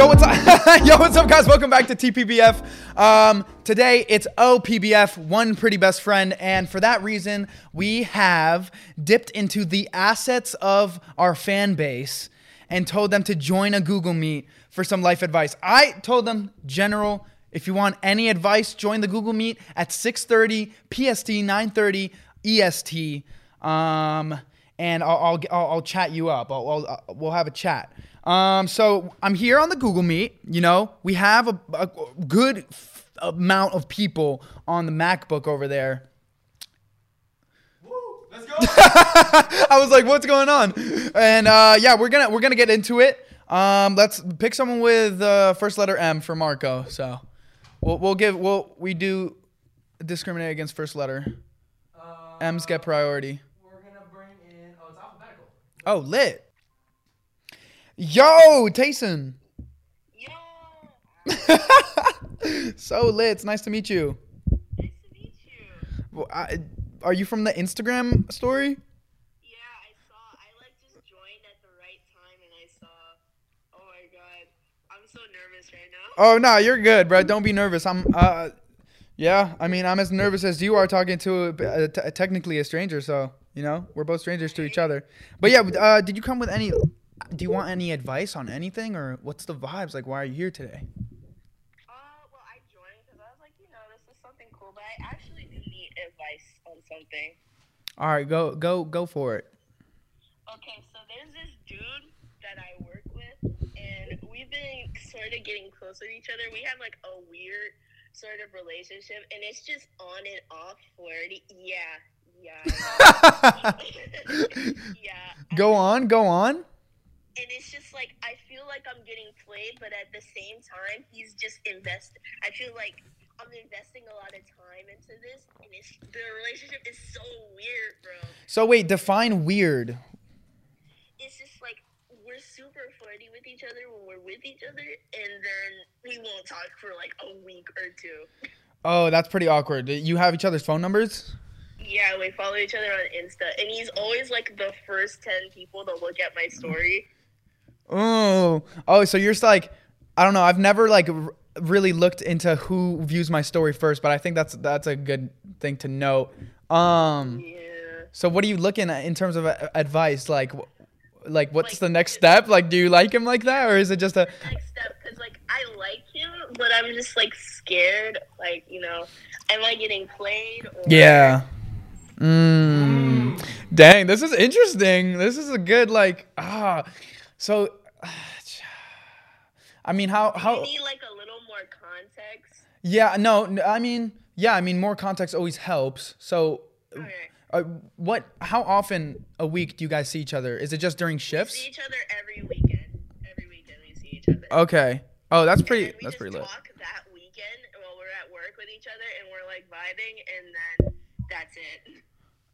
Yo, what's up? Yo, what's up, guys? Welcome back to TPBF. Um, today it's OPBF, one pretty best friend, and for that reason, we have dipped into the assets of our fan base and told them to join a Google Meet for some life advice. I told them general. If you want any advice, join the Google Meet at 6:30 PST, 9:30 EST, um, and I'll, I'll, I'll, I'll chat you up. I'll, I'll, we'll have a chat. Um, so I'm here on the Google Meet. You know, we have a, a good f- amount of people on the MacBook over there. Let's go. I was like, "What's going on?" And uh, yeah, we're gonna we're gonna get into it. Um, let's pick someone with uh, first letter M for Marco. So we'll we'll give we'll we do discriminate against first letter. M's get priority. We're gonna bring in. Oh, it's alphabetical. Oh, lit. Yo, Tayson. Yo, so lit. It's nice to meet you. nice to meet you. Well, I, are you from the Instagram story? Yeah, I saw. I like just joined at the right time, and I saw. Oh my god, I'm so nervous right now. Oh no, you're good, bro. Don't be nervous. I'm. Uh, yeah. I mean, I'm as nervous as you are talking to a, t- technically a stranger. So you know, we're both strangers to each other. But yeah, uh, did you come with any? Do you want any advice on anything, or what's the vibes? Like, why are you here today? Uh, well, I joined because I was like, you know, this is something cool, but I actually do need advice on something. All right, go go go for it. Okay, so there's this dude that I work with, and we've been sort of getting close with each other. We have like a weird sort of relationship, and it's just on and off flirty. Yeah, yeah, yeah. Go on, go on. And it's just like I feel like I'm getting played, but at the same time, he's just invest. I feel like I'm investing a lot of time into this, and it's the relationship is so weird, bro. So wait, define weird. It's just like we're super flirty with each other when we're with each other, and then we won't talk for like a week or two. Oh, that's pretty awkward. You have each other's phone numbers? Yeah, we follow each other on Insta, and he's always like the first ten people to look at my story. Oh, oh, so you're just like, I don't know. I've never like r- really looked into who views my story first, but I think that's that's a good thing to note. Um, Yeah. so what are you looking at in terms of a- advice? Like, wh- like what's Like, the next step? Like, do you like him like that, or is it just a? next step because like I like him, but I'm just like scared. Like you know, am I getting played? Or... Yeah. Mm. Dang, this is interesting. This is a good like ah. So, I mean, how You how? need like a little more context. Yeah, no, I mean, yeah, I mean, more context always helps. So, Okay. uh, what? How often a week do you guys see each other? Is it just during shifts? See shifts? each other every weekend. Every weekend we see each other. Okay. Oh, that's pretty. we That's just pretty lit. talk that weekend while we're at work with each other, and we're like vibing, and then that's it.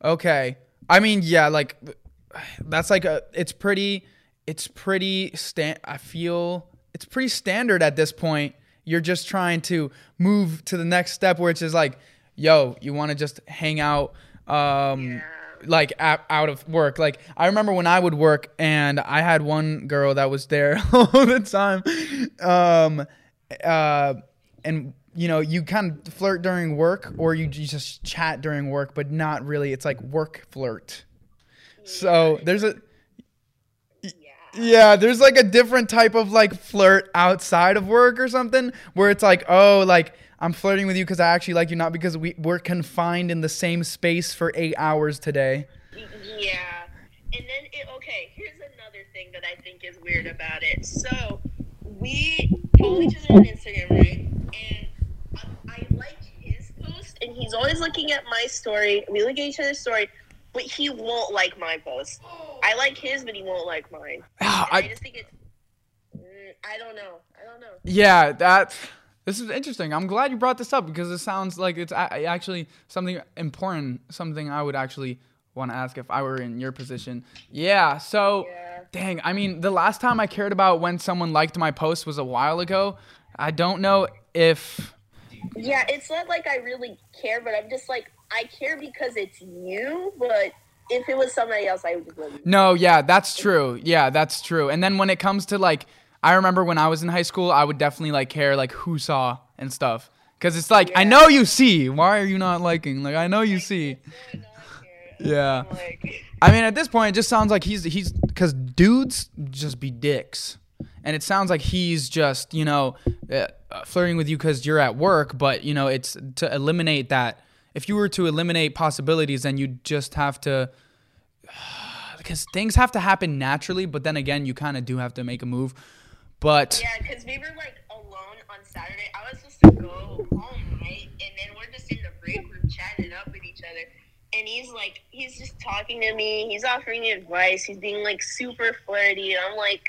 Okay. I mean, yeah, like that's like a. It's pretty. It's pretty stand. I feel it's pretty standard at this point. You're just trying to move to the next step, which is like, yo, you want to just hang out. Um, Yeah. like out, out of work. Like I remember when I would work and I had one girl that was there all the time. Um uh and you know, you kind of flirt during work or you, you just chat during work, but not really. It's like work flirt. So there's a Yeah. there's like a different type of like flirt outside of work or something where it's like, oh, like I'm flirting with you because I actually like you, not because we we're confined in the same space for eight hours today. Yeah. And then, it, okay, here's another thing that I think is weird about it. So, we follow each other on Instagram, right? And I, I like his post, and he's always looking at my story. We look at each other's story, but he won't like my post. I like his, but he won't like mine. I, I, just think it's. Mm, I don't know. I don't know. yeah, that this is interesting. I'm glad you brought this up because it sounds like it's a- actually something important, something I would actually want to ask if I were in your position. Yeah, so Yeah. dang, I mean, the last time I cared about when someone liked my post was a while ago. I don't know if Yeah, it's not like I really care, but I'm just like I care because it's you. But if it was somebody else, I would. No, yeah, that's true. Yeah, that's true. And then when it comes to like I remember when I was in high school, I would definitely like care like who saw and stuff. Cause it's like I know you see. Why are you not liking? Like I know you see. What's going on here? Yeah. I mean, at this point, it just sounds like he's he's because dudes just be dicks, and it sounds like he's just you know uh, flirting with you because you're at work. But you know, it's to eliminate that. If you were to eliminate possibilities, then you just have to. Because things have to happen naturally, but then again, you kind of do have to make a move. But yeah, because we were like alone on Saturday. I was supposed to go home, right? And then we're just in the break room chatting up with each other. And he's like, he's just talking to me. He's offering me advice. He's being like super flirty. And I'm like,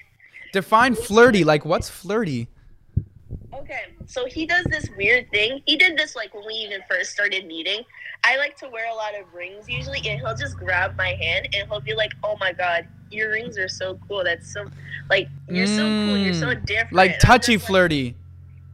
define flirty. Like, what's flirty? Okay, so he does this weird thing. He did this like when we even first started meeting. I like to wear a lot of rings usually, and he'll just grab my hand and he'll be like, "Oh my god, your rings are so cool. That's so like you're so cool. You're so Mm, different." Like touchy just like, flirty.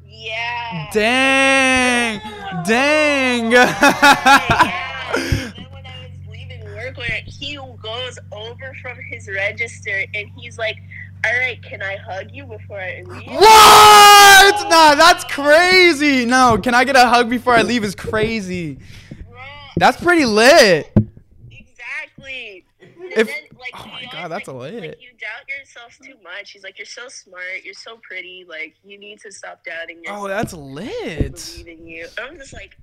yeah. Dang, dang. yeah. And then when I was leaving work, where he goes over from his register and he's like, "All right, can I hug you before I leave?" What? Nah, that's crazy. No, can I get a hug before I leave? Is crazy. Bro, That's pretty lit. Exactly. If- then, like, oh my God, that's like, lit. Like, you doubt yourself too much. He's like, you're so smart. You're so pretty. Like, you need to stop doubting oh, yourself. Oh, that's lit. believe in you. I'm just like,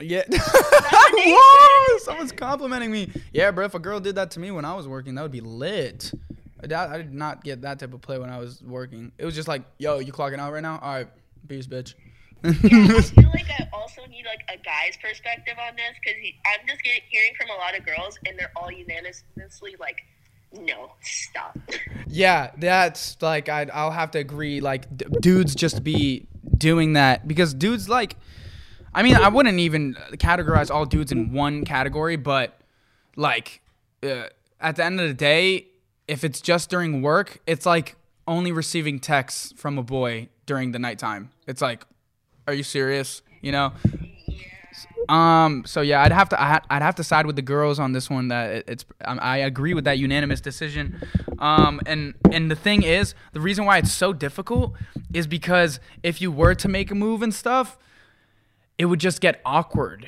Yeah. Validation. Whoa! Someone's complimenting me. Yeah, bro. If a girl did that to me when I was working, that would be lit. I did, I did not get that type of play when I was working. It was just like, yo, you clocking out right now? All right, peace, bitch. yeah, I feel like I also need like a guy's perspective on this because I'm just getting, hearing from a lot of girls and they're all unanimously like, no, stop. Yeah, that's like I'd, I'll have to agree. Like d- dudes just be doing that because dudes like. I mean, I wouldn't even categorize all dudes in one category, but like uh, at the end of the day, if it's just during work, it's like only receiving texts from a boy during the nighttime. It's like, are you serious? You know. Um. So yeah, I'd have to. I'd have to side with the girls on this one. That it's. I agree with that unanimous decision. Um. And and the thing is, the reason why it's so difficult is because if you were to make a move and stuff, it would just get awkward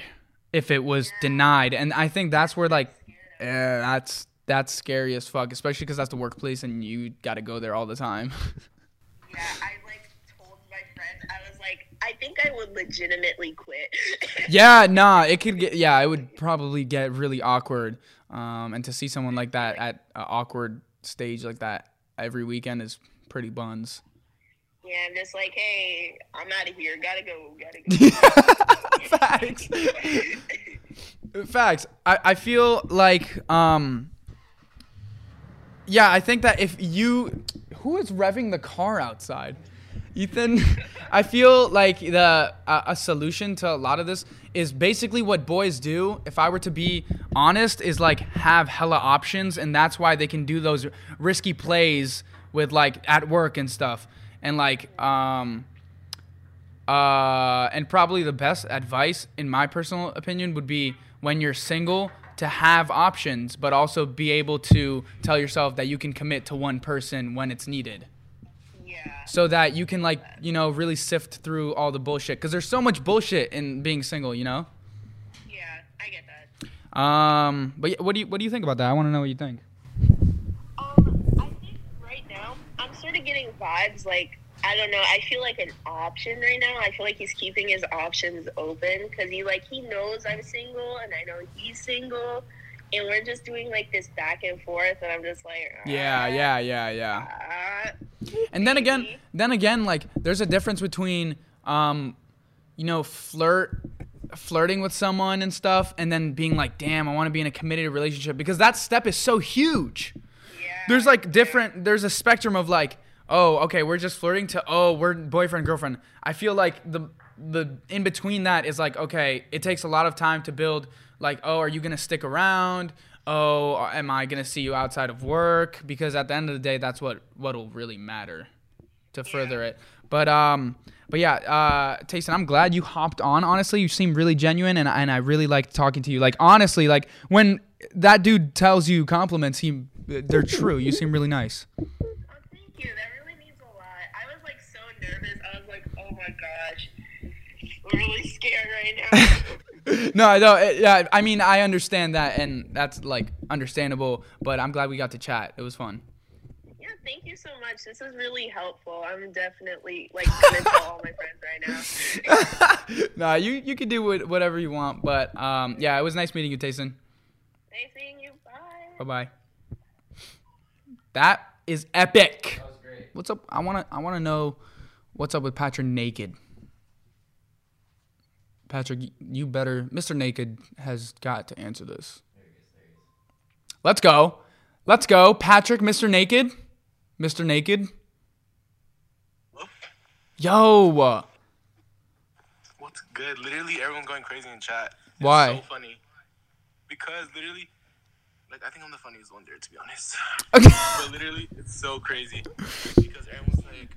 if it was denied. And I think that's where like, eh, that's that's scary as fuck. Especially because that's the workplace and you got to go there all the time. Yeah, I like told my friends, I was like, I think I would legitimately quit. Yeah, nah, it could get yeah, it would probably get really awkward. Um, and to see someone like that at an awkward stage like that every weekend is pretty buns. Yeah, I'm just like, hey, I'm out of here. Gotta go. Gotta go. Facts. Facts. I, I feel like um yeah, I think that if you who is revving the car outside? Ethan, I feel like the uh, a solution to a lot of this is basically what boys do. If I were to be honest, is like have hella options, and that's why they can do those risky plays with like at work and stuff. And like, um, uh, and probably the best advice, in my personal opinion, would be when you're single to have options, but also be able to tell yourself that you can commit to one person when it's needed. Yeah. so that you can like you know really sift through all the bullshit. Because there's so much bullshit in being single you know? Yeah, I get that. um but yeah, what do you what do you think about that? I want to know what you think. Um, I think right now I'm sort of getting vibes like I don't know. I feel like an option right now. I feel like he's keeping his options open because he like he knows I'm single and I know he's single, and we're just doing like this back and forth. And I'm just like, yeah ah, yeah yeah yeah ah. and then again then again like there's a difference between um you know flirt flirting with someone and stuff and then being like damn i want to be in a committed relationship because that step is so huge Yeah. there's like different there's a spectrum of like oh okay we're just flirting to oh we're boyfriend girlfriend. I feel like the the in between that is like okay it takes a lot of time to build like oh are you gonna stick around? Oh am i gonna see you outside of work? Because at the end of the day that's what what'll really matter to further it. But um but yeah uh Tayson, i'm glad you hopped on. Honestly you seem really genuine and, and i really liked talking to you. Like honestly like when that dude tells you compliments he they're true. You seem really nice. Oh, thank you. Really means really scared right now. no, no, it- yeah. I mean, I understand that, and that's like understandable. But I'm glad we got to chat. It was fun. yeah, thank you so much. This is really helpful. I'm definitely like gonna tell all my friends right now. nah, you you can do whatever you want. But um, yeah, it was nice meeting you, Tayson. Nice seeing you. Bye Bye. bye. That is epic. That was great. What's up? I wanna I wanna know what's up with Patrick Naked. Patrick, you better. Mr. Naked has got to answer this. Let's go. Let's go. Patrick, Mr. Naked. Mr. Naked. Yo. What's good? Literally, everyone going crazy in chat. It's Why? So funny. Because literally, like I think I'm the funniest one there, to be honest. Okay. but literally, it's so crazy because everyone's like,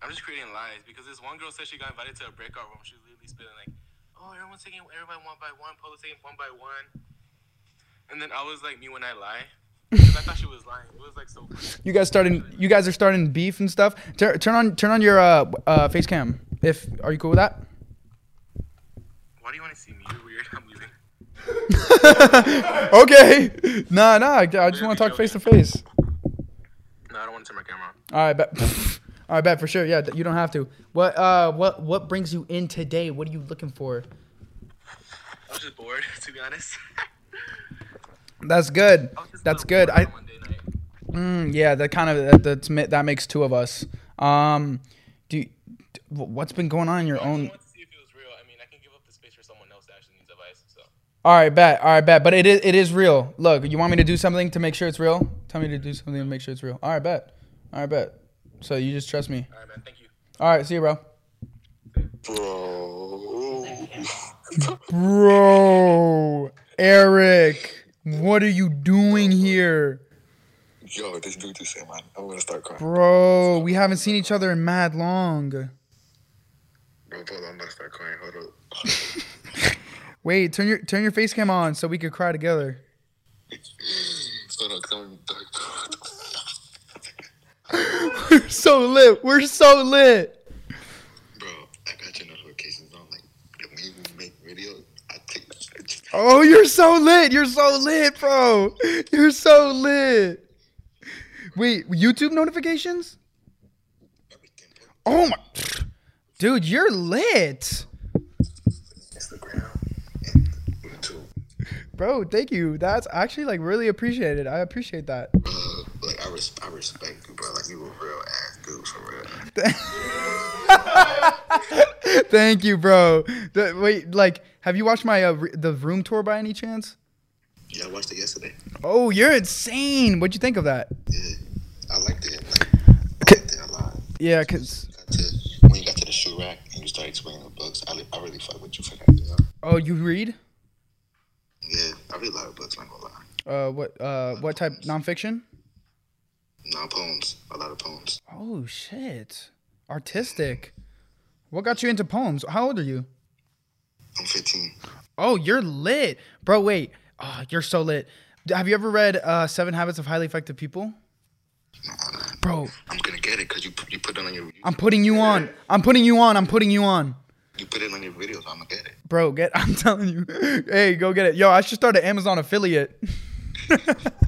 I'm just creating lies. Because this one girl said she got invited to a breakout room. She was literally spitting like, oh, everyone's taking everybody one by one. Polo taking one by one. And then I was like, me when I lie. I thought she was lying. It was like so funny. You guys starting. You guys are starting beef and stuff. Tur- turn on. Turn on your uh, uh, face cam. If are you cool with that? Why do you want to see me? You're weird. I'm leaving. okay. Nah, nah. I just want to talk face to face. No, I don't want to turn my camera on. All right, bet. All right, bet for sure. Yeah, you don't have to. What uh, what what brings you in today? What are you looking for? I was just bored, to be honest. That's good. I was just a That's good. I on Monday night. mm, yeah, that kind of that that's, that makes two of us. Um, do you, what's been going on in your I own? wanted to see if it was real. I mean, I can give up the space for someone else that actually needs advice. So All right, bet. All right, bet. But it is it is real. Look, you want me to do something to make sure it's real? Tell me to do something to make sure it's real. All right, bet. All right, bet. So you just trust me. all right, man. Thank you. All right, see you, bro. Bro. Bro, Eric, what are you doing here? Yo, this dude just said, man, I'm gonna start crying. Bro, we haven't seen each other in mad long. Bro, hold on, I'm gonna start crying. Hold up. Wait, turn your turn your face cam on so we could cry together. Hold on, come dark. We're so lit. We're so lit. Bro, I got your notifications on. Like, when you make videos, I take Oh, you're so lit. You're so lit, bro. You're so lit. Wait, YouTube notifications? Oh my Dude, you're lit. Instagram and YouTube. Bro, thank you. That's actually like really appreciated. I appreciate that. Uh, like, I, res- I respect you. A real ass dude, for real. Thank you, bro. The- wait, like, have you watched my uh, the room tour by any chance? Yeah, I watched it yesterday. Oh, you're insane. What'd you think of that? Yeah, I liked it. Like, I liked it a lot. Yeah, cause to, when you got to the shoe rack and you started explaining the books, I, I really fuck with you for that, you know? oh, you read? Yeah, I read a lot of books, I'm not gonna lie. Uh, what uh, what type nonfiction? Non poems, a lot of poems. Oh shit, artistic. What got you into poems? How old are you? I'm 15. Oh, you're lit, bro. Wait, oh, you're so lit. Have you ever read uh, Seven Habits of Highly Effective People? Bro, I'm gonna get it because you you put it on your I'm putting you on. I'm putting you on. I'm putting you on. you put it on your videos. I'm gonna get it. Bro, get I'm telling you. Hey, go get it. Yo, I should start an Amazon affiliate.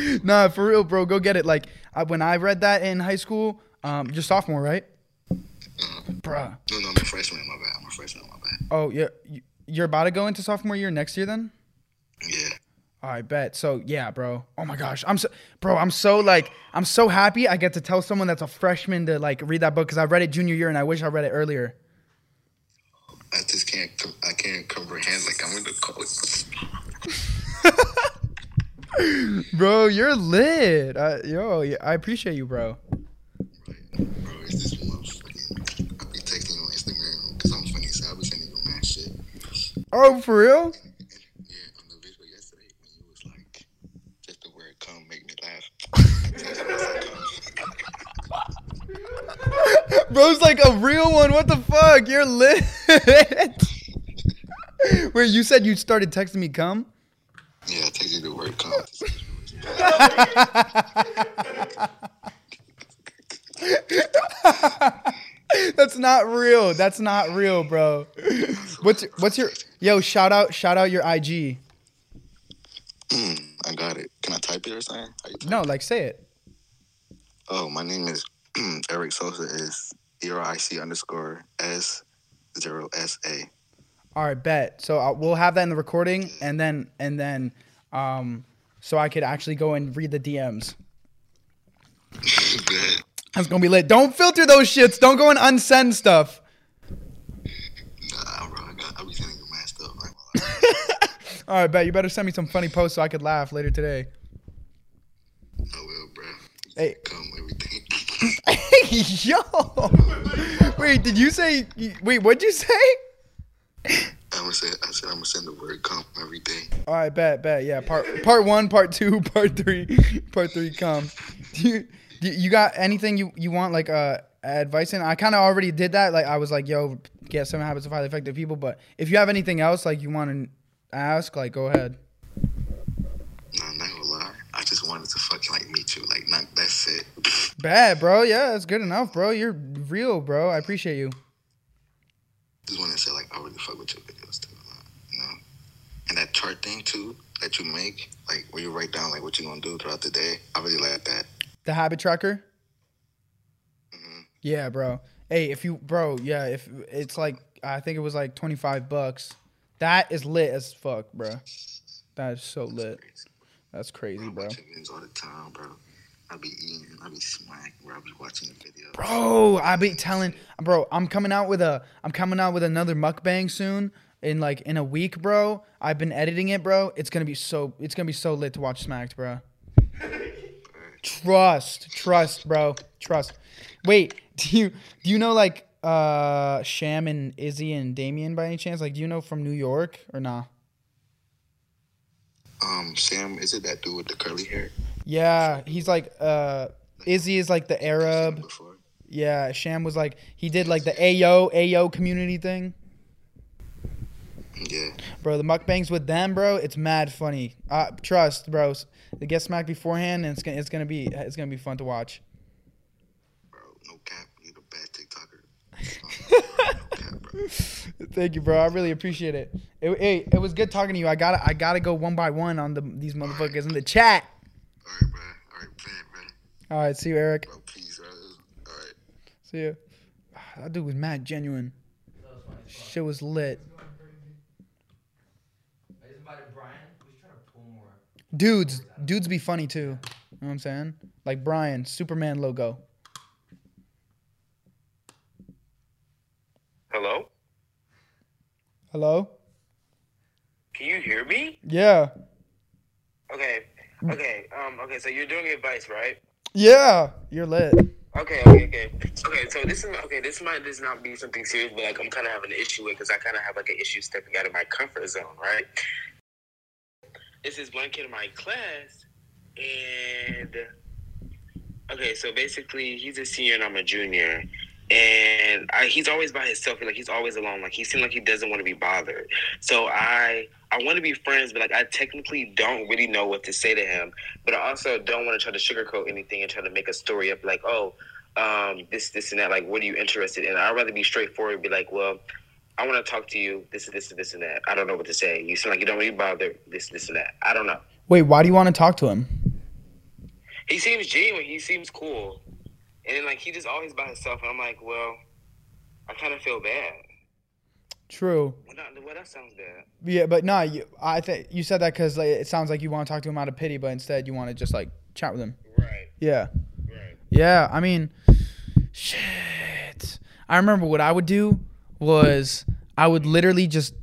nah, for real, bro. Go get it. Like I, when I read that in high school, um, you're sophomore, right? Bruh. No, no, I'm a freshman. My bad. I'm a freshman. My bad. Oh, yeah. you- You're about to go into sophomore year next year then? Yeah. I bet. So yeah, bro. Oh my gosh, I'm so, bro. I'm so like, I'm so happy I get to tell someone that's a freshman to like read that book because I read it junior year and I wish I read it earlier. I just can't. I can't comprehend. Like I'm in the college. Bro, you're lit. Uh, yo, I appreciate you, bro. Right, bro. It's this motherfucking. I be texting on Instagram because I'm funny. So I be sending you mad shit. Oh, for real? Yeah, on the video yesterday when you was like, just the word "come" make me laugh. I texted you, I said, "Come." Bro's like a real one. What the fuck? You're lit. Wait, you said you started texting me come? Yeah, I texted you word "come." That's not real. That's not real, bro. What's what's your yo? Shout out, shout out your IG. Mm, I got it. Can I type it or something? How you type No, like say it. Oh, my name is Eric Sosa. Is E R I C underscore S zero S A. All right, bet. So uh, we'll have that in the recording, and then and then, um, so I could actually go and read the DMs. That's gonna be lit. Don't filter those shits. Don't go and unsend stuff. Nah, bro. I got. I be sending mad stuff. I ain't gonna lie. All right, bet. You better send me some funny posts so I could laugh later today. I will, bro. Hey. Come everything. Yo. Wait, did you say? Wait, what'd you say? I'm gonna say. I said I'm gonna send the word come every day. All right, bet, bet. Yeah, part part one, part two, part three, part three. Come. Do you, do you got anything you you want like uh advice in? I kind of already did that. Like I was like, yo, get seven habits of highly effective people. But if you have anything else like you want to ask, like go ahead. Nah, I'm not gonna lie. I just wanted to fucking like meet you. Like, not that's it. Bad, bro. Yeah, that's good enough, bro. You're real, bro. I appreciate you. Just want to say like I really fuck with your videos too. a lot, You know, and that chart thing too that you make, like where you write down like what you're gonna do throughout the day. I really like that. The habit tracker. Mhm. Yeah, bro. Hey, if you, bro, yeah, if it's like, I think it was like twenty five bucks. That is lit as fuck, bro. That is so lit. Crazy. That's crazy, bro. watch your videos all the time, bro. Be eating, I be smacking, bro. I be watching the videos. Bro, I be telling, bro, I'm coming out with a, I'm coming out with another mukbang soon. In like in a week, bro. I've been editing it, bro. It's gonna be so, it's gonna be so lit to watch Smacked, bro. Trust, trust, bro, trust. Wait, do you do you know like uh Sham and Izzy and Damien by any chance? Like, do you know from New York or nah? Um, Sam, is it that dude with the curly hair? Yeah, he's like uh Izzy is like the I've seen him Arab. Yeah, Sham was like he did like the Ayo Ayo community thing. Yeah. Bro, the mukbangs with them, bro, it's mad funny. Uh, trust, bro. They get smacked beforehand, and it's gonna it's gonna be it's gonna be fun to watch. Bro, no cap. You the best TikToker. no cap. Thank you, bro. I really appreciate it. it. Hey, it was good talking to you. I gotta I gotta go one by one on the these motherfuckers in the chat. All right, bro. All right. All right, see you, Eric. Bro, peace, bro. All right. See you. That dude was mad genuine. That was funny. Shit was lit. I just invited Brian. We should try to pull more. Dudes, dudes be funny too. You know what I'm saying? Like Brian, Superman logo. Hello? Hello? Can you hear me? Yeah. Okay. Okay. Um. Okay. So you're doing advice, right? Yeah. You're lit. Okay. Okay. Okay. Okay. So this is okay. This might this not be something serious, but like I'm kind of having an issue with because I kind of have like an issue stepping out of my comfort zone, right? This is one kid in my class, and okay. So basically, he's a senior and I'm a junior. And I, he's always by himself. Like he's always alone. Like he seems like he doesn't want to be bothered. So I I want to be friends, but like I technically don't really know what to say to him. But I also don't want to try to sugarcoat anything and try to make a story up like, oh, um, this, this, and that. Like, what are you interested in? I'd rather be straightforward and be like, well, I want to talk to you. This is this and this and that. I don't know what to say. You seem like you don't really bother. This, this, and that. I don't know. Wait, why do you want to talk to him? He seems genuine. He seems cool. And then like he just always by himself. And I'm like, well, I kind of feel bad. True. Well, not, well, that sounds bad. Yeah, but no, you, I think you said that because like, it sounds like you want to talk to him out of pity, but instead you want to just like chat with him. Right. Yeah. Right. Yeah, I mean, shit. I remember what I would do was I would literally just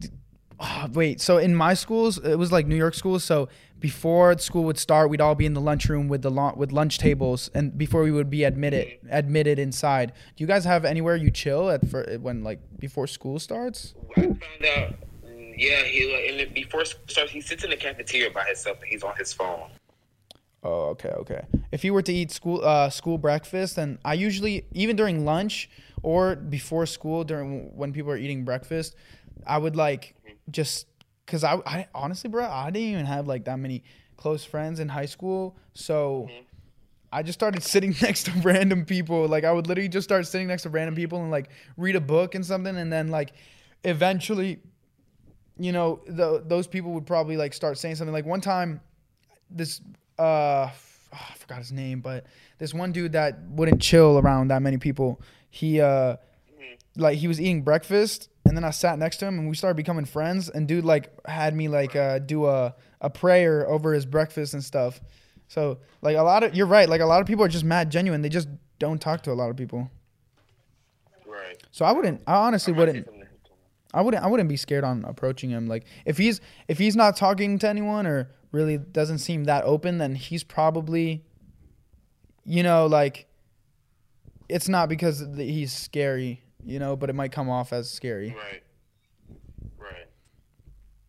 oh, wait. So in my schools, it was like New York schools. So before school would start, we'd all be in the lunchroom with the lun- with lunch tables, and before we would be admitted admitted inside. Do you guys have anywhere you chill at for when like before school starts? I found out. mm, Yeah, he like, before school starts, he sits in the cafeteria by himself and he's on his phone. Oh, okay, okay. If you were to eat school uh, school breakfast, and I usually even during lunch or before school during when people are eating breakfast, I would like just because I, I honestly, bro, I didn't even have like that many close friends in high school, so I just started sitting next to random people. Like I would literally just start sitting next to random people and like read a book and something, and then like eventually, you know, the, those people would probably like start saying something. Like one time, this uh, I forgot his name, but this one dude that wouldn't chill around that many people. He uh, like he was eating breakfast, and then I sat next to him, and we started becoming friends. And dude like had me like uh, do a a prayer over his breakfast and stuff. So like a lot of you're right. Like a lot of people are just mad genuine. They just don't talk to a lot of people. Right. So I wouldn't. I honestly I wouldn't. something to him tomorrow. I wouldn't. I wouldn't be scared on approaching him. Like if he's if he's not talking to anyone or really doesn't seem that open, then he's probably, you know, like it's not because he's scary, you know, but it might come off as scary. Right. Right.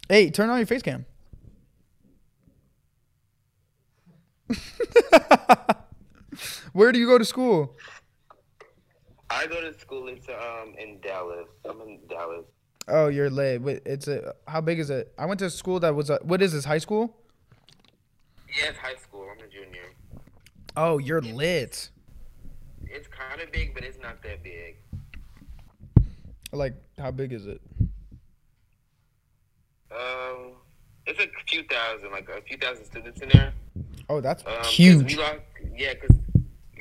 Hey, turn on your face cam. Where do you go to school? I go to school in um in Dallas. I'm in Dallas. Oh, you're lit. Wait, it's a how big is it? I went to school that was a what is this high school? Yeah, it's high school. I'm a junior. Oh, you're lit. It's kind of big, but it's not that big. Like how big is it? Um, it's a few thousand, like a few thousand students in there. Oh, that's Um, 'cause huge. We lost, yeah, because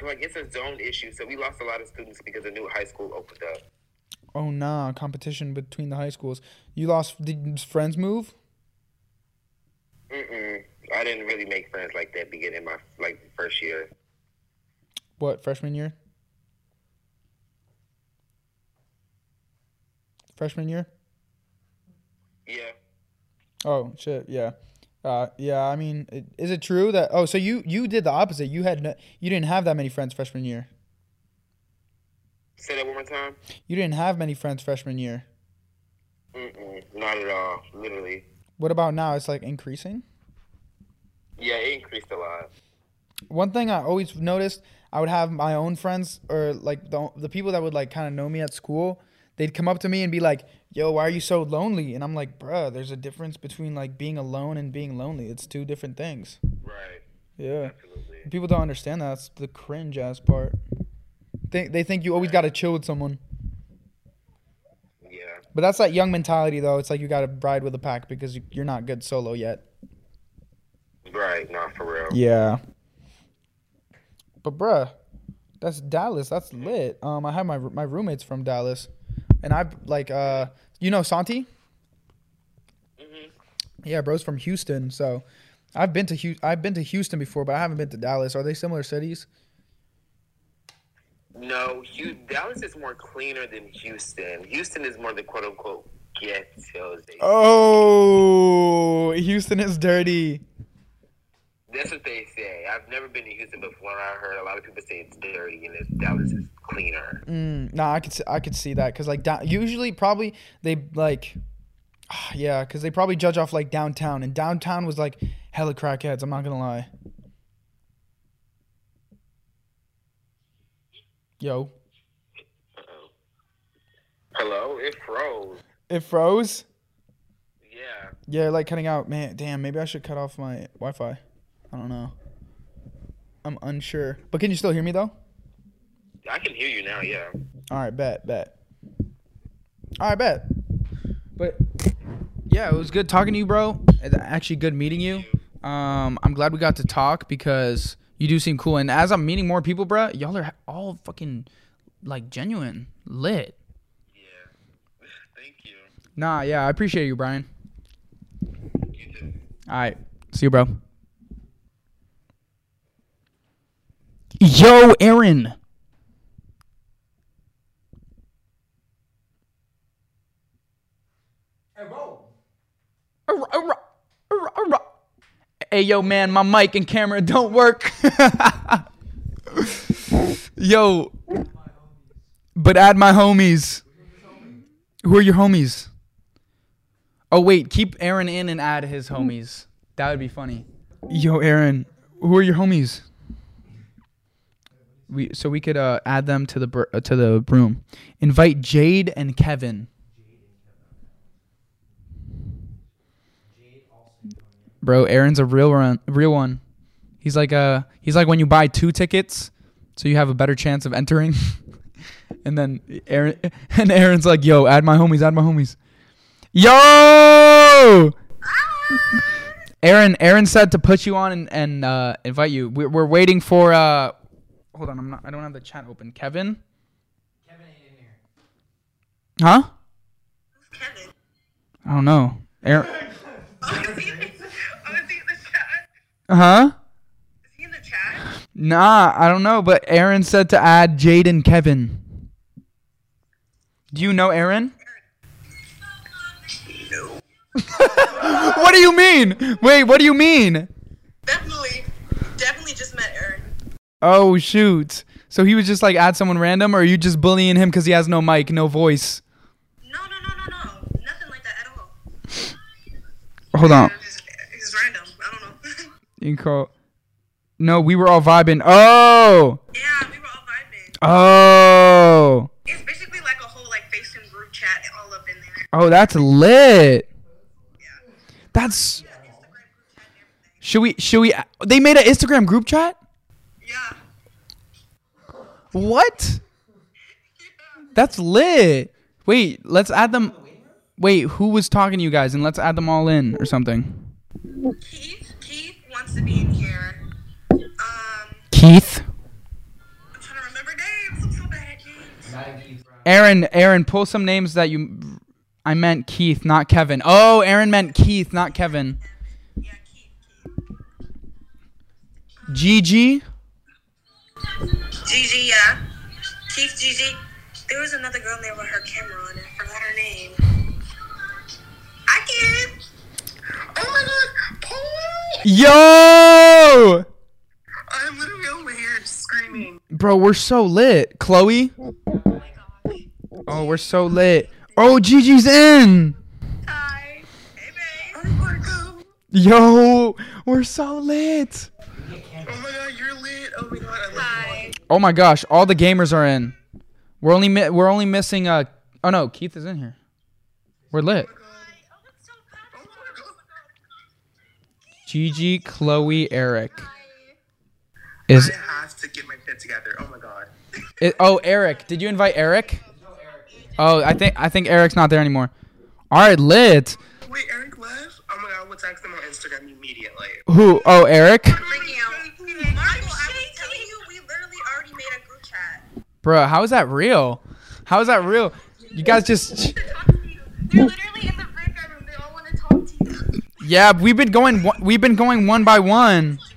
like it's a zone issue, so we lost a lot of students because a new high school opened up. Oh nah, competition between the high schools. You lost. Did friends move? Mm-mm. I didn't really make friends like that beginning my like first year. What freshman year? Freshman year? Yeah. Oh shit, yeah, uh, yeah. I mean, it, is it true that? Oh, so you you did the opposite. You had no, you didn't have that many friends freshman year. Say that one more time. You didn't have many friends freshman year. Mm-mm. Not at all. Literally. What about now? It's like increasing. Yeah, it increased a lot. One thing I always noticed, I would have my own friends or like the the people that would like kind of know me at school. They'd come up to me and be like, "Yo, why are you so lonely?" And I'm like, "Bruh, there's a difference between like being alone and being lonely. It's two different things." Right. Yeah. Absolutely. People don't understand that. That's the cringe ass part. They they think you always got to chill with someone. Yeah. But that's that young mentality though. It's like you got to ride with a pack because you- you're not good solo yet. Right. Not for real. Yeah. But bruh, that's Dallas. That's lit. Um, I have my my roommates from Dallas, and I like uh, you know Santi. hmm Yeah, bro's from Houston. So, I've been to Hu- I've been to Houston before, but I haven't been to Dallas. Are they similar cities? No, Hu- Dallas is more cleaner than Houston. Houston is more the quote unquote say. Oh, Houston is dirty. That's what they say. I've never been to Houston, but from what I heard, a lot of people say it's dirty and it's, Dallas is cleaner. Mm, nah, I could see, I could see that because like down, usually probably they like, ah, yeah, because they probably judge off like downtown, and downtown was like hella crackheads. I'm not gonna lie. Yo, Uh-oh. Hello, it froze. it froze. Yeah. Yeah, like cutting out. Man, damn. Maybe I should cut off my Wi-Fi. I don't know. I'm unsure. But can you still hear me though? I can hear you now, yeah. All right, bet, bet. All right, bet. But yeah, it was good talking to you, bro. It's actually good meeting you. Um, I'm glad we got to talk because you do seem cool. And as I'm meeting more people, bro, y'all are all fucking like genuine, lit. Yeah. Thank you. Nah, yeah, I appreciate you, Brian. You too. All right, see you, bro. Yo, Aaron. Hey, yo, man, my mic and camera don't work. yo, but add my homies. Who are your homies? Oh, wait, keep Aaron in and add his homies. That would be funny. Yo, Aaron, who are your homies? We so we could uh, add them to the br- uh, to the room. Invite Jade and Kevin. Bro, Aaron's a real run, real one. He's like uh he's like when you buy two tickets, so you have a better chance of entering. and then Aaron and Aaron's like, "Yo, add my homies, add my homies." Yo! Aaron, Aaron said to put you on and, and uh, invite you. We're, we're waiting for. Uh, hold on, I'm not. I don't have the chat open. Kevin, Kevin ain't in here. huh? Who's Kevin. I don't know. Aaron, Oh, is he, oh, is he in the chat? huh? Is he in the chat? Nah, I don't know. But Aaron said to add Jade and Kevin. Do you know Aaron? No. What do you mean? Wait, what do you mean? Definitely, definitely just met Aaron. Oh shoot! So he was just like add someone random, or are you just bullying him because he has no mic, no voice? No, no, no, no, no. Nothing like that at all. Hold on. It's, it's random. I don't know. You can call. No, we were all vibing. Oh, yeah, we were all vibing. oh, It's basically like a whole like FaceTime group chat all up in there. oh! That's lit. Yeah. That's. Instagram group chat and everything. Should we? Should we? They made an Instagram group chat. What? That's lit. Wait, let's add them. Wait, who was talking to you guys? And let's add them all in or something. Keith, Keith wants to be in here. Um, Keith. I'm trying to remember names. I'm so bad names. Not in Keith Aaron, Aaron, pull some names that you. I meant Keith, not Kevin. Oh, Aaron meant Keith, not Kevin. Yeah, Keith. Gigi. Gigi, yeah. Keith, Gigi. There was another girl there with her camera on. I forgot her name. I can't. Oh my god, Paul! Yo! I'm literally over here screaming. Bro, we're so lit. Chloe. Oh. Oh, we're so lit. Oh, Gigi's in. Hi. Hey, babe. Oh my god. Yo, we're so lit. Oh my god, you're lit. Oh my god, I love Hi. Oh my gosh, all the gamers are in. We're only mi- we're only missing uh Oh no, Keith is in here. We're lit. Gigi, Chloe, Eric. Is I have to get my shit together. Oh my god. it, oh Eric? Did you invite Eric? Oh, I think I think Eric's not there anymore. All right, lit. Wait, Eric left? Oh my god, we'll text him on Instagram immediately. Who? Oh, Eric. Bro, how is that real? How is that real? You guys just Talk to you. They're literally in the breakout room. They all want to talk to you. Yeah, we've been going one- we've been going one by one.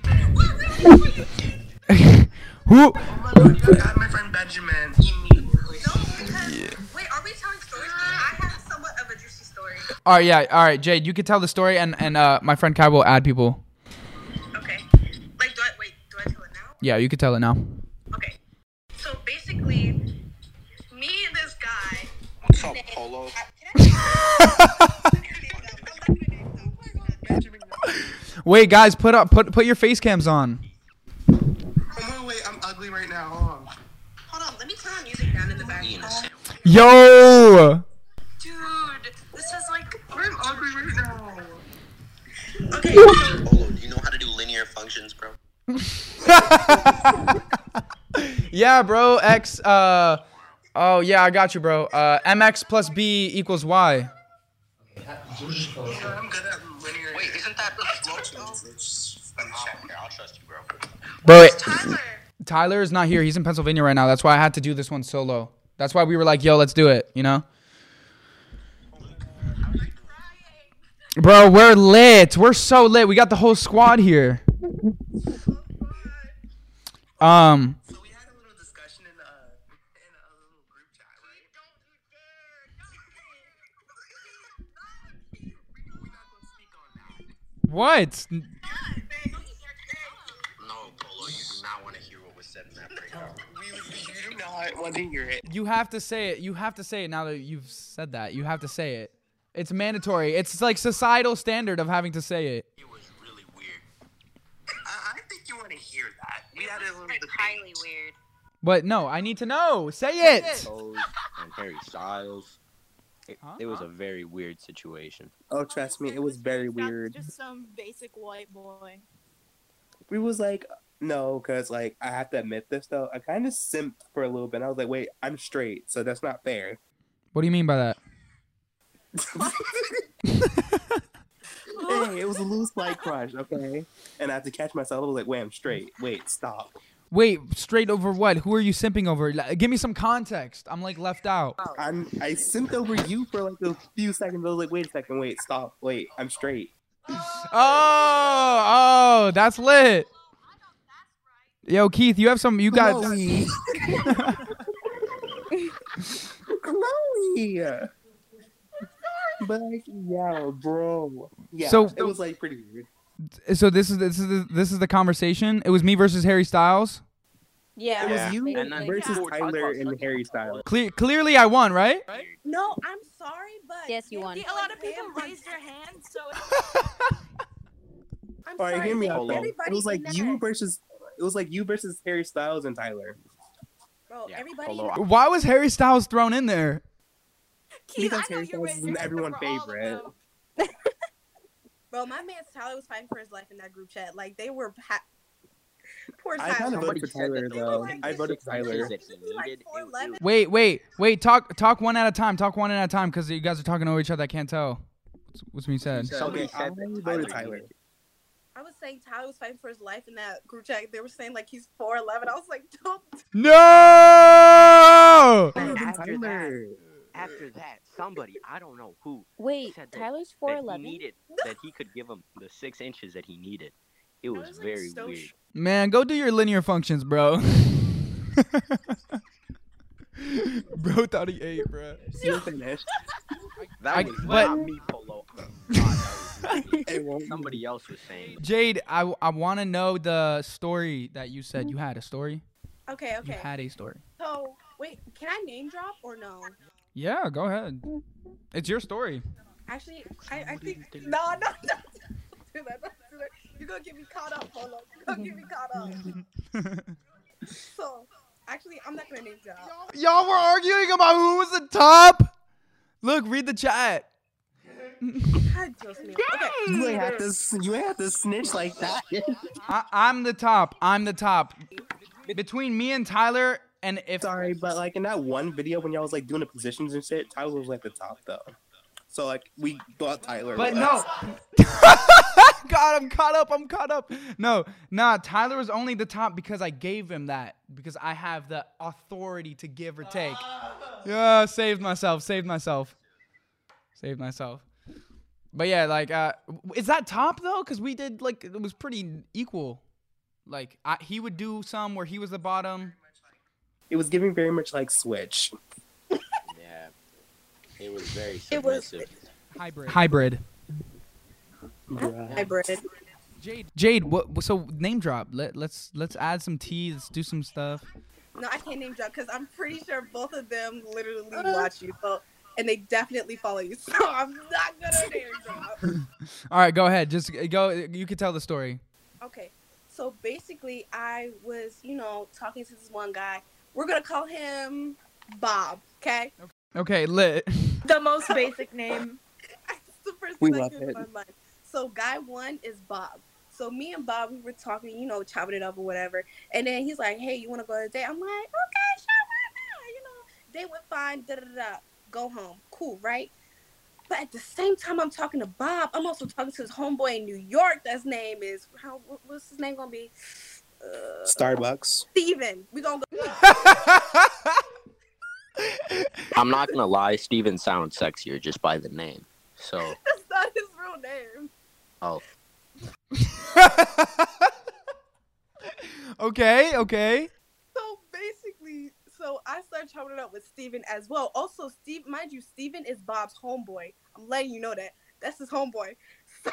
Who Oh my god, you gotta my friend Benjamin immediately. No, because wait, are we telling stories? 'Cause I have somewhat of a juicy story. All right, yeah, all right, Jade, you can tell the story, and and uh, my friend Kai will add people. Okay. Like, do I wait? Do I tell it now? Yeah, you can tell it now. Okay. So basically, me and this guy. What's up, Polo? Benjamin. Wait, guys, put up put put your face cams on. Oh wait, I'm ugly right now. Hold on. Hold on, let me turn the music down in the back. Yo, Dude, this is like. I'm ugly right now. Okay. So, Polo, do you know how to do linear functions, bro? yeah, bro. X. Uh, oh yeah, I got you, bro. Uh, mx plus b equals y. Gigi's close. Yeah, I'm good at linear. Wait, isn't that flow tunes? Let me check here. I'll trust you, bro. Bro, it- Tyler. Tyler is not here. He's in Pennsylvania right now. That's why I had to do this one solo. That's why we were like, yo, let's do it. You know. Bro, we're lit. We're so lit. We got the whole squad here. Um, So we had a little discussion in a in a little group chat, right? We're not gonna speak on that. What? No, Polo, you do not want to hear what was said in that breakout. We, you do not want to hear it. You have to say it. You have to say it now that you've said that. You have to say it. It's mandatory. It's like societal standard of having to say it. It was really weird. I, I think you want to hear that. We had a little Like debate. highly weird. But no, I need to know. Say it. Pose and Harry Styles. It, Huh? it was a very weird situation. Oh, trust me, it was very weird. Just some basic white boy. we was like, no, because like I have to admit this though. I kind of simped for a little bit. I was like, wait, I'm straight, so that's not fair. What do you mean by that? hey, it was a loose light crush, okay? And I had to catch myself. I was like, wait, I'm straight. Wait, stop. Wait, straight over what? Who are you simping over? Give me some context. I'm like left out. I'm I simped over you for like a few seconds. I was like, wait a second, wait, stop, wait, I'm straight. Oh, oh, that's lit. Yo, Keith, you have some. You got. Chloe. Chloe. But like, yeah, bro. Yeah. So- it was like pretty weird. So this is this is the, this is the conversation. It was me versus Harry Styles. Yeah. It Yeah. was you And then- versus Yeah. Tyler and Harry Styles. Cle- clearly, I won, right? No, I'm sorry, but Yes, you won. A lot of people raised their hands, so. I'm All right, sorry, hear me out It was like you that- versus. It was like you versus Harry Styles and Tyler. Bro, Yeah, everybody. Why was Harry Styles thrown in there? Keith, Because I know Harry Styles is your everyone's hand for all of favorite. them. Bro, my man Tyler was fighting for his life in that group chat. Like they were. Ha- Poor I Tyler. kind of voted for Tyler though. like I voted for Tyler. Like needed. It- 4'11"? it- Wait, wait, wait. Talk talk one at a time. Talk one at a time because you guys are talking over each other. I can't tell. What's, what's being said? Somebody said I that voted Tyler Tyler. I was saying Tyler was fighting for his life in that group chat. They were saying like he's 4'11. I was like, don't. No. I And after that, Tyler. After that, somebody I don't know who Wait, said that- Tyler's that four he needed that he could give him the six inches that he needed. It I was was, like, very so weird. Man, go do your linear functions, bro. bro thought he ate, bro. You're finished. That I- was but- not me, Polo. God, that was not me. It won't. Somebody else was saying. Jade, I, I want to know the story that you said you had a story. Okay, okay. You okay. had a story. So wait, can I name drop or no? Yeah, go ahead. It's your story. Actually, I, I think no, no, no. Don't do that. Don't do that. You're gonna get me caught up, Polo. You're gonna get me caught up. So, actually, I'm not gonna name drop. Y'all were arguing about who was the top. Look, read the chat. God, Dios mío. Okay. You ain't have to. You ain't have to snitch like that. I, I'm the top. I'm the top. Between me and Tyler, and if Sorry, but like in that one video when y'all was like doing the positions and shit, Tyler was like the top though. So like we thought Tyler. But was. no. God, I'm caught up. I'm caught up. No, nah. Tyler was only the top because I gave him that because I have the authority to give or take. Yeah, saved myself. Saved myself. Saved myself. But yeah, like, uh, is that top though? Because we did like it was pretty equal. Like I, he would do some where he was the bottom. It was giving very much like Switch. Yeah, it was very It was- submissive. Hybrid. Hybrid. Hybrid. Jade. Jade. What? So name drop. Let let's let's add some tea. Let's do some stuff. No, I can't name drop because I'm pretty sure both of them literally uh. watch you, so and they definitely follow you. So I'm not gonna name drop. All right, go ahead. Just uh, go. You can tell the story. Okay, so basically, I was, you know, talking to this one guy. We're gonna call him Bob. Okay, Okay, lit. The most basic name. that's the first We thing love that came to it. my mind. So guy one is Bob. So me and Bob, we were talking, you know, chopping it up or whatever. And then he's like, "Hey, you want to go on a date?" I'm like, "Okay, sure, why not?" You know, date went fine. Da da da. Go home. Cool, right? But at the same time, I'm talking to Bob. I'm also talking to his homeboy in New York. That's name is how? What's his name gonna be? Uh, Starbucks. Steven. We gonna go. I'm not gonna lie, Steven sounds sexier just by the name. So, That's not his real name. oh, okay, okay. So basically, so I started chopping it up with Steven as well. Also, Steve, mind you, Steven is Bob's homeboy. I'm letting you know that. That's his homeboy. So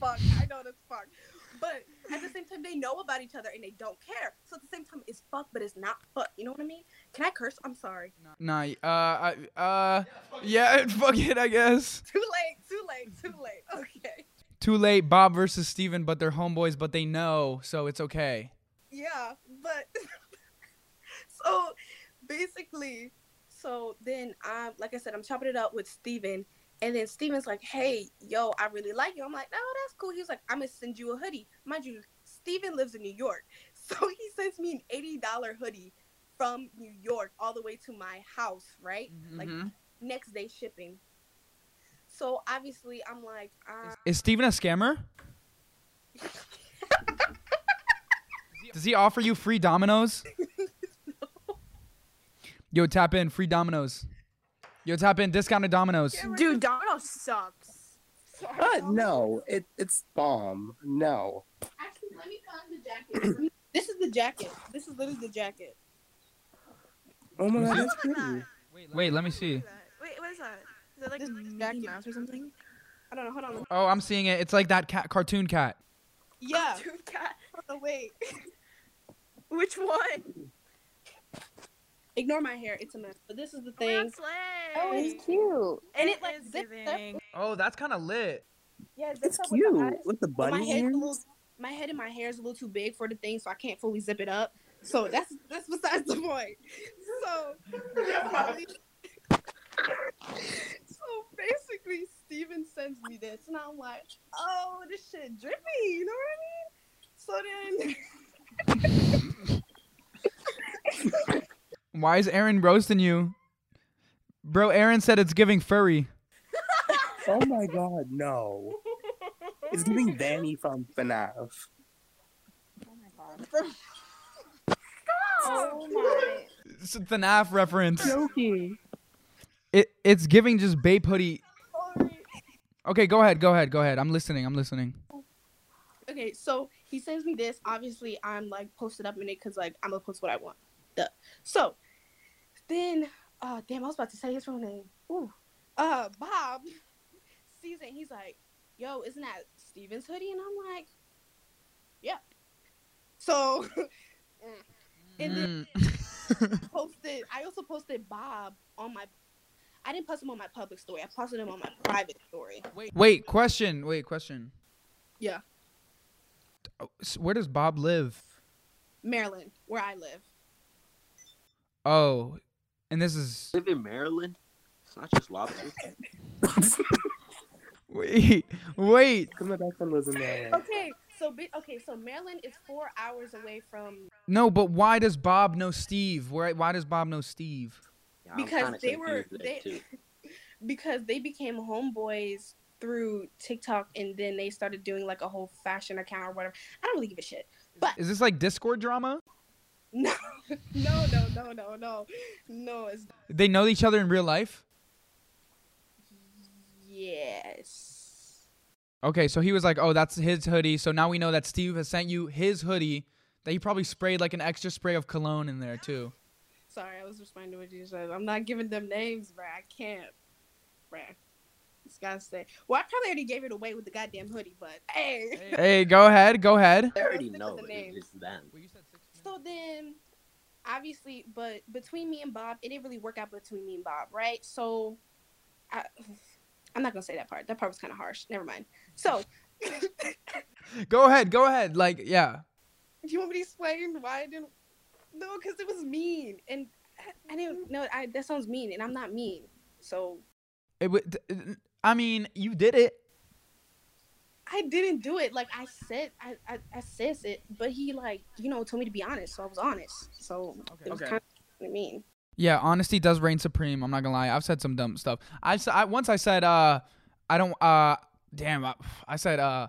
fuck, I know that's fuck. But at the same time, they know about each other and they don't care. So at the same time, it's fuck, but it's not fuck. You know what I mean? Can I curse? I'm sorry. Nah. Uh. I- Uh. Yeah. Fuck it. I guess. Too late. Too late. Too late. Okay. Too late. Bob versus Steven, but they're homeboys, but they know, so it's okay. Yeah, but so basically, so then I'm like I said, I'm chopping it up with Steven, And then Steven's like, hey, yo, I really like you. I'm like, no, that's cool. He was like, I'm gonna send you a hoodie. Mind you, Steven lives in New York. So he sends me an $80 hoodie from New York all the way to my house, right? Like Mhm. next day shipping. So obviously I'm like, uh, Is Steven a scammer? Does he offer you free Domino's? no. Yo, tap in free Domino's. Yo, tap in discounted Domino's. Dude, Domino sucks. Uh, no, it it's bomb. No. actually let me find the jacket. this is the jacket. This is literally the jacket. Oh my god, I that's want pretty. that. Wait, let me see. Wait, what is that? Is that like This Mickey jacket. Mouse or something? I don't know. Hold on. Oh, I'm seeing it. It's like that cat cartoon cat. Yeah. Dude, cat. Oh, wait. Which one? Ignore my hair. It's a mess. But this is the Oh, thing. that's. Oh, it's cute. And it it, like, zips up. Oh, that's kind of lit. Yeah, it It's zips up with the cute eyes. with the But my bunny head's little, my head and my hair is a little too big for the thing, so I can't fully zip it up. So that's that's besides the point. So, so basically, Steven sends me this, and I'm like, oh, this shit drippy. You know what I mean? So then, Why is Aaron roasting you? Bro, Aaron said it's giving furry. Oh my god, no. It's giving Danny from FNAF. oh my. God. oh my. It's a FNAF reference. Joking. It it's giving just Bape hoodie. Okay, go ahead, go ahead, go ahead. I'm listening. I'm listening. Okay, so he sends me this. Obviously, I'm like posted up in it because like I'm gonna post what I want. Duh. So then, uh, damn, I was about to say his real name. Ooh, uh, Bob sees it. And he's like, "Yo, isn't that Steven's hoodie?" And I'm like, "Yeah." So, and then Mm. posted. I also posted Bob on my. I didn't post him on my public story. I posted him on my private story. Wait, wait, question. Wait, question. Yeah, Oh, Where does Bob live? Maryland, where I live. Oh, and this is Live in Maryland. It's not just lobster. wait, wait. Coming back from losing there. Okay, so okay, so Maryland is four hours away from No, but why does Bob know Steve? Where? Why does Bob know Steve? Yeah, because they were they because they became homeboys through TikTok and then they started doing like a whole fashion account or whatever. I don't really give a shit. But Is this like Discord drama? No, no, no, no, no, no, no. It's They know each other in real life. yes. Okay, so he was like, "Oh, that's his hoodie." So now we know that Steve has sent you his hoodie. That he probably sprayed like an extra spray of cologne in there too. Sorry, I was responding to what you said. I'm not giving them names, bruh. I can't, bruh. Just gotta say. Well, I probably already gave it away with the goddamn hoodie, but hey. Hey, go ahead, go ahead. I already Stick with know the it names. is them. So then, obviously, but between me and Bob, it didn't really work out between me and Bob, right? So, I, I'm not gonna say that part. That part was kind of harsh. Never mind. So, Go ahead, go ahead. Like, yeah. do you want me to explain why I didn't? No, because it was mean, and I, I didn't know. I that sounds mean, and I'm not mean. So It would. I mean, you did it. I didn't do it. Like I said, I I, I says it, but he like you know told me to be honest, so I was honest. So it was Okay. kind of mean. Yeah, honesty does reign supreme. I'm not gonna lie. I've said some dumb stuff. I once I said, uh, I don't. Uh, damn. I, I said, uh,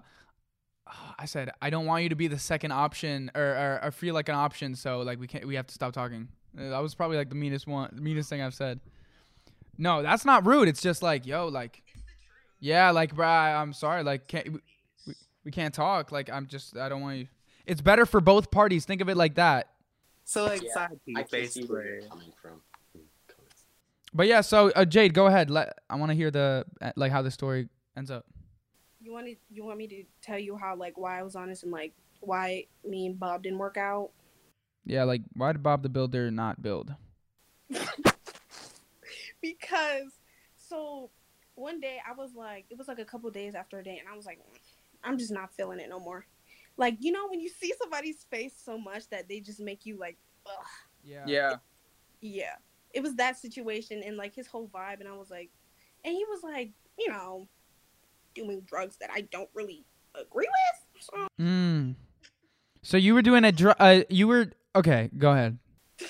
I said I don't want you to be the second option or, or, or feel like an option. So like we can't. We have to stop talking. Uh, That was probably like the meanest one, meanest thing I've said. No, that's not rude. It's just like, yo, like, yeah, like, bruh, I'm sorry. Like, can't we, we, we can't talk. Like, I'm just, I don't want you. It's better for both parties. Think of it like that. So like Yeah, side I piece, can see where you're coming from. But yeah, so uh, Jade, go ahead. Let I want to hear the uh, like how the story ends up. You want to, you want me to tell you how like why I was honest and like why me and Bob didn't work out? Yeah, like why did Bob the Builder not build? because so one day I was like, it was like a couple days after a day, and I was like, "Mm, I'm just not feeling it no more. Like you know when you see somebody's face so much that they just make you like, ugh. Yeah. yeah. It was that situation and like his whole vibe, and I was like, and he was like, you know, doing drugs that I don't really agree with. So Mm. So you were doing a drug. uh, you were okay, go ahead.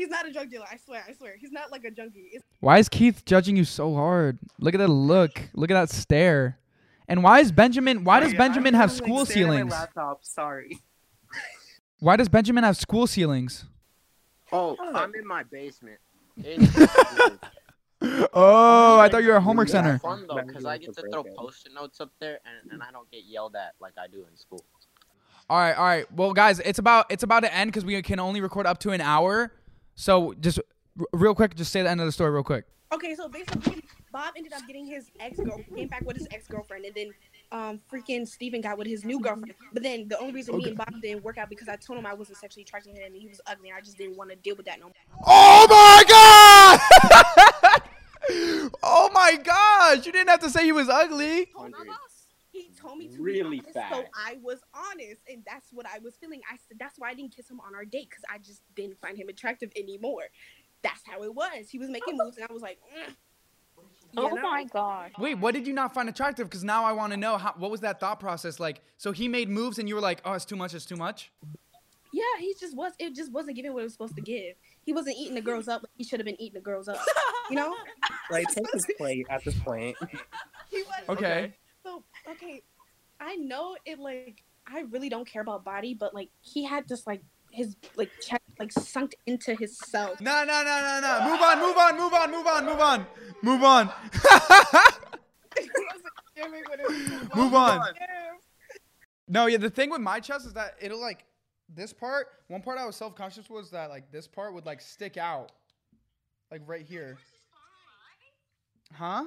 he's not a drug dealer. I swear. I swear. He's not like a junkie. It's, Why is Keith judging you so hard? Look at that look. Look at that stare. And why is Benjamin why does Sorry, Benjamin I'm have like school staring at ceilings? My laptop. Sorry. Why does Benjamin have school ceilings? Oh, I'm in my basement. It's Oh, I thought you were a homework Yeah, center. fun though, because I get to throw post-it notes up there, and, and I don't get yelled at like I do in school. All right, all right. Well, guys, it's about it's about to end because we can only record up to an hour. So just r- real quick, just say the end of the story real quick. Okay, so basically, Bob ended up getting his ex girl came back with his ex girlfriend, and then um freaking Steven got with his new girlfriend. But then the only reason okay. me and Bob didn't work out because I told him I wasn't sexually attracted to him and he was ugly. I just didn't want to deal with that no more. Oh my god! oh my gosh! You didn't have to say he was ugly. 100 told me to be Really honest, fast. so I was honest, and that's what I was feeling. I said that's why I didn't kiss him on our date because I just didn't find him attractive anymore. That's how it was. He was making moves, and I was like, mm. You Oh know? my gosh. Wait, what did you not find attractive? Because now I want to know how. What was that thought process like? So he made moves, and you were like, "Oh, it's too much. It's too much." Yeah, he just was. It just wasn't giving what it was supposed to give. He wasn't eating the girls up. Like he should have been eating the girls up. You know? Like take his plate at this point. He was. Okay. So okay, I know it. Like I really don't care about body, but like he had this like his like chest like sunk into his self. No, no, no, no, no. Move on, move on, move on, move on, move on, move on. move on. No, yeah. The thing with my chest is that it'll like this part. One part I was self conscious was that like this part would like stick out, like right here. Huh?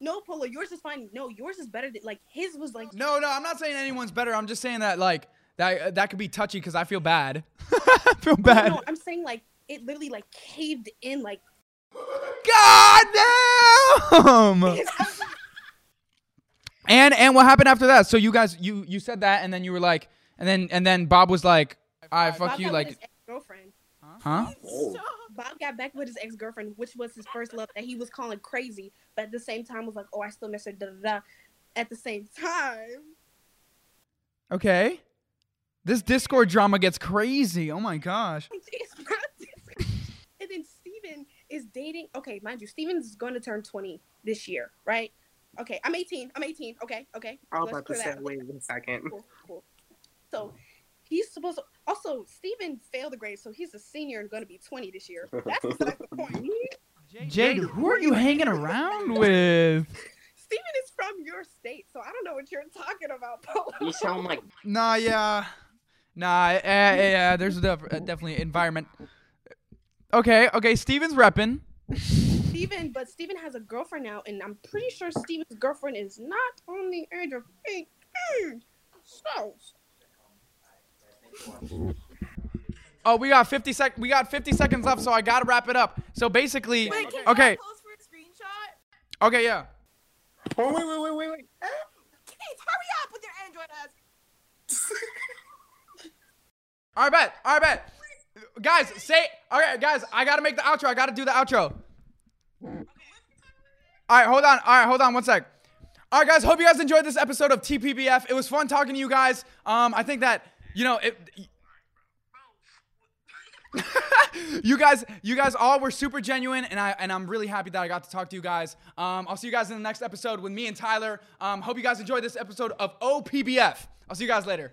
No, Polo, yours is fine. No, yours is better. Than, like his was like. No, no. I'm not saying anyone's better. I'm just saying that like that uh, that could be touchy because I feel bad. I feel No, bad. no, I'm saying like it literally like caved in like. God damn! and and what happened after that? So you guys you you said that and then you were like and then and then Bob was like, "All right, fuck Bob you," like, his ex-girlfriend. huh? Oh. Bob got back with his ex girlfriend, which was his first love that he was calling crazy, but at the same time was like, oh, I still miss her. Da da da. At the same time, Okay. This Discord drama gets crazy. Oh my gosh. it's not different. and then Steven is dating. Okay, mind you, Steven's going to turn 20 this year, right? Okay, I'm 18. I'm 18. Okay, okay. I was Let's about to clear say, wait a second. Cool, cool. So he's supposed to. Also, Steven failed the grade, so he's a senior and going to be 20 this year. That's besides the point. Jade, who are you hanging around with? Steven is from your state, so I don't know what you're talking about, Polo. You sound like Nah, yeah. Nah, uh, yeah, there's a def- uh, definitely environment. Okay, okay, Steven's repping. Steven, but Steven has a girlfriend now, and I'm pretty sure Steven's girlfriend is not on the age of 18. So, Oh, we got 50 sec we got 50 seconds left, so I got to wrap it up. So basically Wait, can Okay. I pose for a screenshot? Okay, yeah. Oh wait, wait, wait, wait, wait. Keith, hurry up with your Android ass. All right, bet. All right, bet. Guys, say. All right, guys, I gotta make the outro. I gotta do the outro. All right, hold on. All right, hold on one sec. All right, guys. Hope you guys enjoyed this episode of TPBF. It was fun talking to you guys. Um, I think that you know it. you guys, you guys all were super genuine, and I and I'm really happy that I got to talk to you guys. Um, I'll see you guys in the next episode with me and Tyler. Um, hope you guys enjoyed this episode of OPBF. I'll see you guys later.